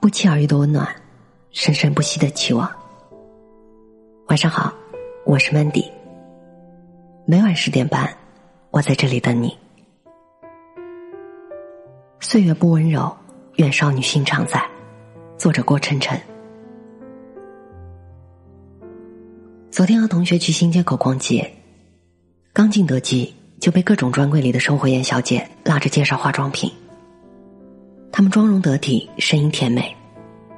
不期而遇的温暖，生生不息的期望。晚上好，我是 Mandy。每晚十点半，我在这里等你。岁月不温柔，愿少女心常在。作者：郭晨晨。昨天和同学去新街口逛街，刚进德基就被各种专柜里的生活眼小姐拉着介绍化妆品。他们妆容得体，声音甜美，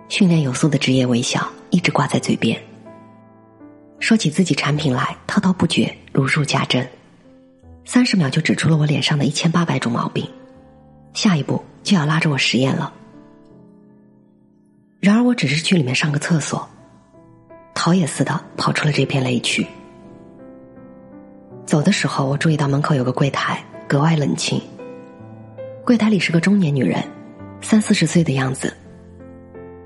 训练有素的职业微笑一直挂在嘴边。说起自己产品来，滔滔不绝，如数家珍，三十秒就指出了我脸上的一千八百种毛病，下一步就要拉着我实验了。然而我只是去里面上个厕所，逃也似的跑出了这片雷区。走的时候，我注意到门口有个柜台，格外冷清。柜台里是个中年女人。三四十岁的样子，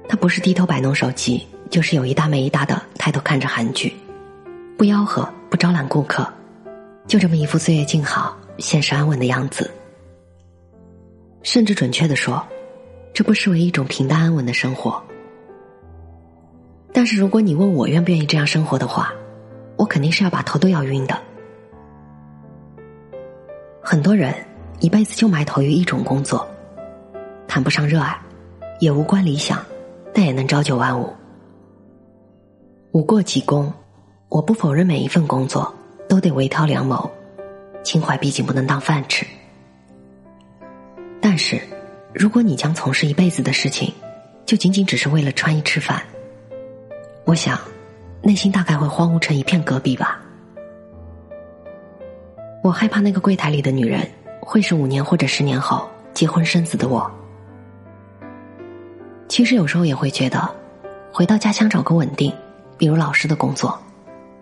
他不是低头摆弄手机，就是有一搭没一搭的抬头看着韩剧，不吆喝，不招揽顾客，就这么一副岁月静好、现实安稳的样子。甚至准确的说，这不失为一种平淡安稳的生活。但是如果你问我愿不愿意这样生活的话，我肯定是要把头都要晕的。很多人一辈子就埋头于一种工作。谈不上热爱，也无关理想，但也能朝九晚五。无过即功，我不否认每一份工作都得微韬良谋，情怀毕竟不能当饭吃。但是，如果你将从事一辈子的事情，就仅仅只是为了穿衣吃饭，我想，内心大概会荒芜成一片戈壁吧。我害怕那个柜台里的女人，会是五年或者十年后结婚生子的我。其实有时候也会觉得，回到家乡找个稳定，比如老师的工作，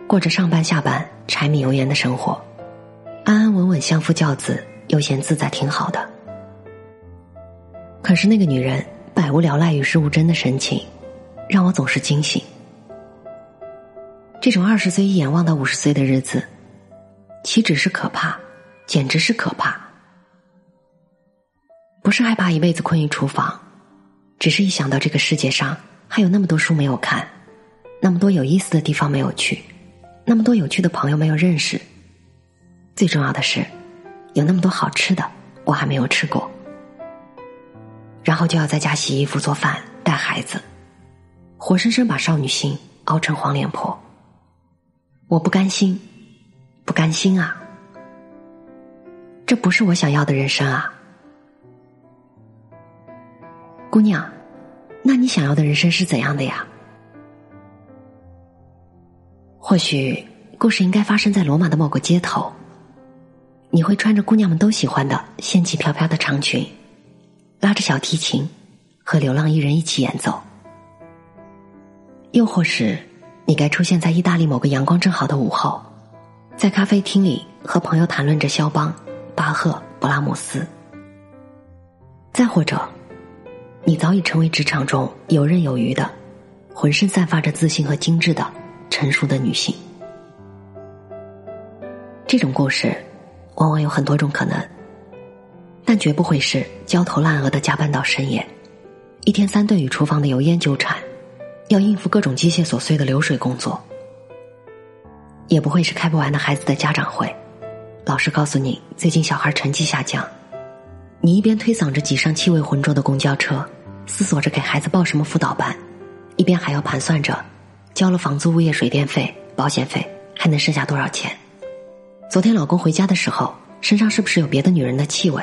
过着上班下班、柴米油盐的生活，安安稳稳相夫教子、悠闲自在，挺好的。可是那个女人百无聊赖、与世无争的神情，让我总是惊醒。这种二十岁一眼望到五十岁的日子，岂止是可怕，简直是可怕。不是害怕一辈子困于厨房。只是一想到这个世界上还有那么多书没有看，那么多有意思的地方没有去，那么多有趣的朋友没有认识，最重要的是，有那么多好吃的我还没有吃过，然后就要在家洗衣服、做饭、带孩子，活生生把少女心熬成黄脸婆。我不甘心，不甘心啊！这不是我想要的人生啊！姑娘，那你想要的人生是怎样的呀？或许故事应该发生在罗马的某个街头。你会穿着姑娘们都喜欢的仙气飘飘的长裙，拉着小提琴，和流浪艺人一起演奏。又或是你该出现在意大利某个阳光正好的午后，在咖啡厅里和朋友谈论着肖邦、巴赫、勃拉姆斯。再或者。你早已成为职场中游刃有余的、浑身散发着自信和精致的成熟的女性。这种故事往往有很多种可能，但绝不会是焦头烂额的加班到深夜，一天三顿与厨房的油烟纠缠，要应付各种机械琐碎的流水工作；也不会是开不完的孩子的家长会，老师告诉你最近小孩成绩下降。你一边推搡着挤上气味浑浊的公交车，思索着给孩子报什么辅导班，一边还要盘算着，交了房租、物业、水电费、保险费，还能剩下多少钱？昨天老公回家的时候，身上是不是有别的女人的气味？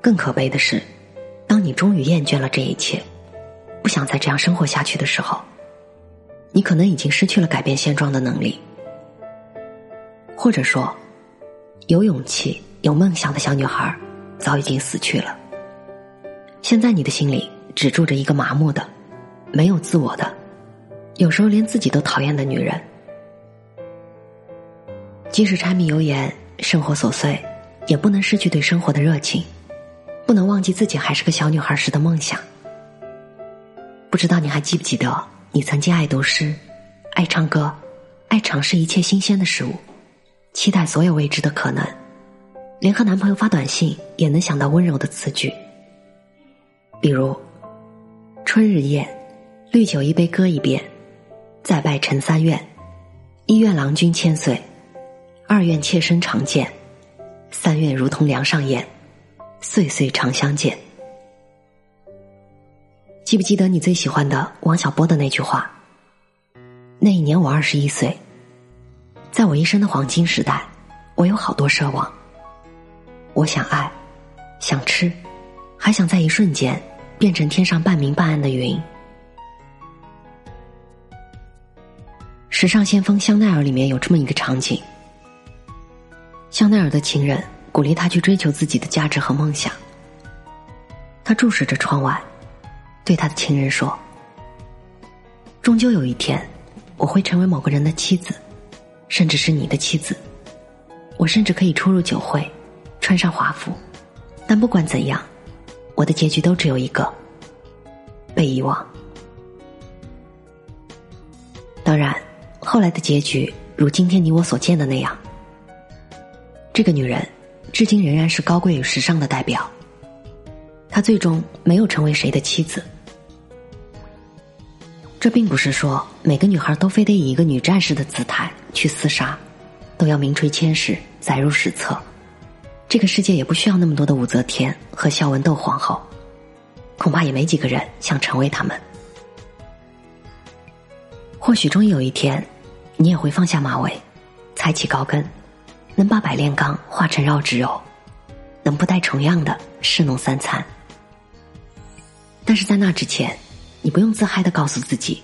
更可悲的是，当你终于厌倦了这一切，不想再这样生活下去的时候，你可能已经失去了改变现状的能力，或者说，有勇气。有梦想的小女孩，早已经死去了。现在你的心里只住着一个麻木的、没有自我的、有时候连自己都讨厌的女人。即使柴米油盐、生活琐碎，也不能失去对生活的热情，不能忘记自己还是个小女孩时的梦想。不知道你还记不记得，你曾经爱读诗、爱唱歌、爱尝试一切新鲜的事物，期待所有未知的可能。连和男朋友发短信也能想到温柔的词句。比如：春日宴，绿酒一杯歌一遍；再拜陈三愿，一愿郎君千岁，二愿妾身常见，三愿如同梁上燕，岁岁常相见。记不记得你最喜欢的王小波的那句话？那一年我二十一岁，在我一生的黄金时代，我有好多奢望。我想爱，想吃，还想在一瞬间变成天上半明半暗的云。时尚先锋香奈儿里面有这么一个场景：香奈儿的情人鼓励他去追求自己的价值和梦想。他注视着窗外。对他的情人说：“终究有一天，我会成为某个人的妻子，甚至是你的妻子。我甚至可以出入酒会，穿上华服。但不管怎样，我的结局都只有一个：被遗忘。当然，后来的结局如今天你我所见的那样。这个女人，至今仍然是高贵与时尚的代表。她最终没有成为谁的妻子。”这并不是说每个女孩都非得以一个女战士的姿态去厮杀，都要名垂千史、载入史册。这个世界也不需要那么多的武则天和孝文窦皇后，恐怕也没几个人想成为他们。或许终有一天，你也会放下马尾，踩起高跟，能把百炼钢化成绕指柔，能不带重样的侍弄三餐。但是在那之前。你不用自嗨的告诉自己，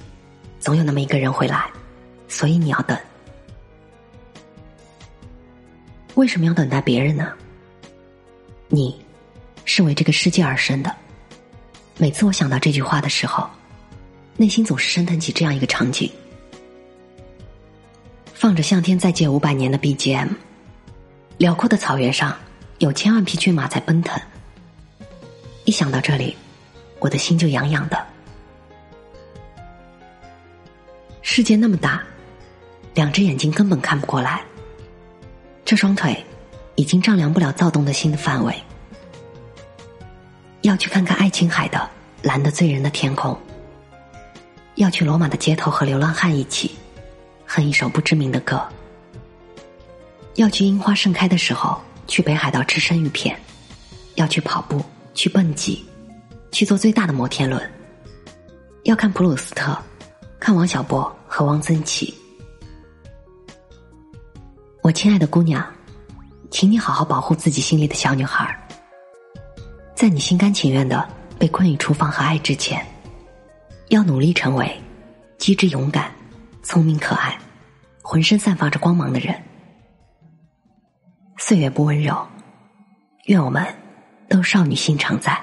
总有那么一个人会来，所以你要等。为什么要等待别人呢？你，是为这个世界而生的。每次我想到这句话的时候，内心总是升腾起这样一个场景：放着向天再借五百年的 BGM，辽阔的草原上有千万匹骏马在奔腾。一想到这里，我的心就痒痒的。世界那么大，两只眼睛根本看不过来。这双腿已经丈量不了躁动的心的范围。要去看看爱琴海的蓝得醉人的天空，要去罗马的街头和流浪汉一起哼一首不知名的歌，要去樱花盛开的时候去北海道吃生鱼片，要去跑步，去蹦极，去坐最大的摩天轮，要看普鲁斯特。看王小波和汪曾祺，我亲爱的姑娘，请你好好保护自己心里的小女孩。在你心甘情愿的被困于厨房和爱之前，要努力成为机智、勇敢、聪明、可爱、浑身散发着光芒的人。岁月不温柔，愿我们都少女心常在。